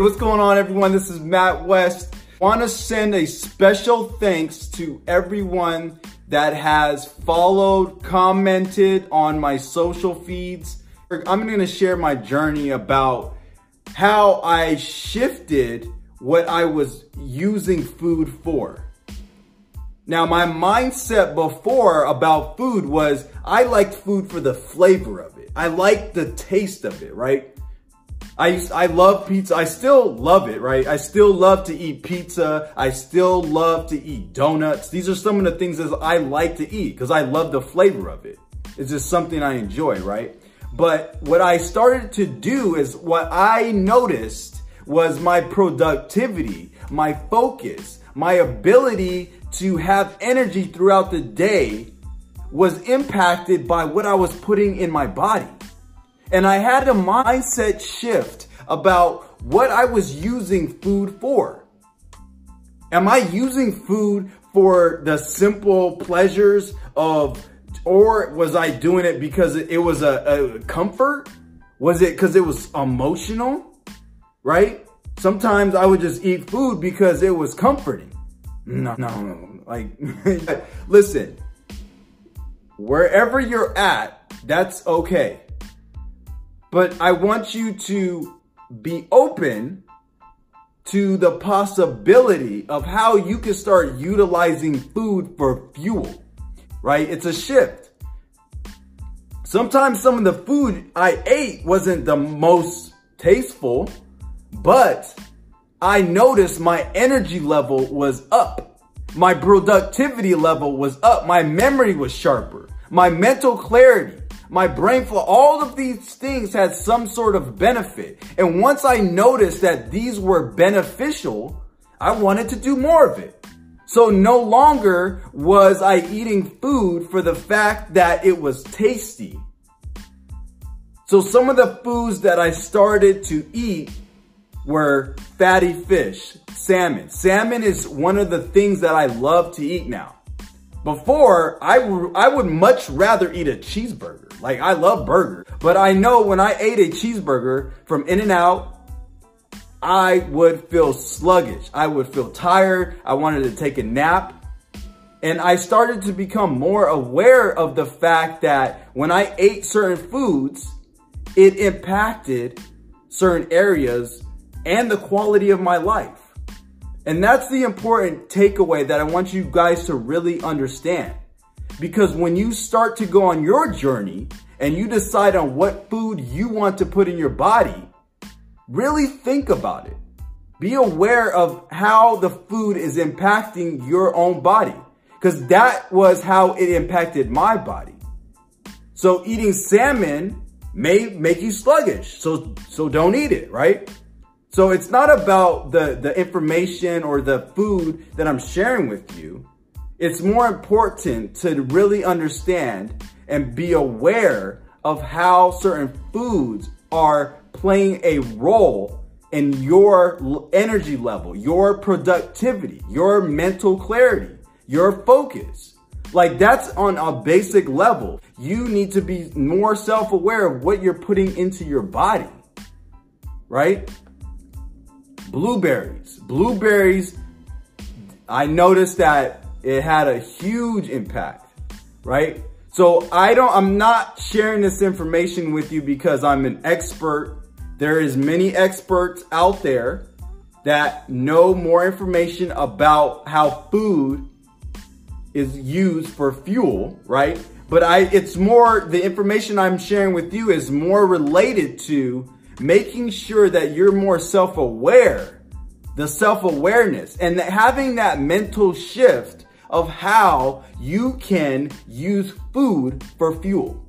What's going on everyone? This is Matt West. Want to send a special thanks to everyone that has followed, commented on my social feeds. I'm going to share my journey about how I shifted what I was using food for. Now, my mindset before about food was I liked food for the flavor of it. I liked the taste of it, right? I I love pizza. I still love it, right? I still love to eat pizza. I still love to eat donuts. These are some of the things that I like to eat because I love the flavor of it. It's just something I enjoy, right? But what I started to do is what I noticed was my productivity, my focus, my ability to have energy throughout the day was impacted by what I was putting in my body. And I had a mindset shift about what I was using food for. Am I using food for the simple pleasures of, or was I doing it because it was a, a comfort? Was it because it was emotional? Right? Sometimes I would just eat food because it was comforting. No, no, no. Like, listen, wherever you're at, that's okay. But I want you to be open to the possibility of how you can start utilizing food for fuel, right? It's a shift. Sometimes some of the food I ate wasn't the most tasteful, but I noticed my energy level was up. My productivity level was up. My memory was sharper. My mental clarity my brain flow, all of these things had some sort of benefit. And once I noticed that these were beneficial, I wanted to do more of it. So no longer was I eating food for the fact that it was tasty. So some of the foods that I started to eat were fatty fish, salmon. Salmon is one of the things that I love to eat now. Before, I, I would much rather eat a cheeseburger. Like I love burger, but I know when I ate a cheeseburger from In-N-Out, I would feel sluggish. I would feel tired. I wanted to take a nap. And I started to become more aware of the fact that when I ate certain foods, it impacted certain areas and the quality of my life. And that's the important takeaway that I want you guys to really understand. Because when you start to go on your journey and you decide on what food you want to put in your body, really think about it. Be aware of how the food is impacting your own body because that was how it impacted my body. So eating salmon may make you sluggish. So, so don't eat it, right? So it's not about the, the information or the food that I'm sharing with you. It's more important to really understand and be aware of how certain foods are playing a role in your energy level, your productivity, your mental clarity, your focus. Like that's on a basic level. You need to be more self-aware of what you're putting into your body, right? Blueberries. Blueberries, I noticed that it had a huge impact, right? So I don't, I'm not sharing this information with you because I'm an expert. There is many experts out there that know more information about how food is used for fuel, right? But I, it's more, the information I'm sharing with you is more related to making sure that you're more self-aware, the self-awareness and having that mental shift of how you can use food for fuel.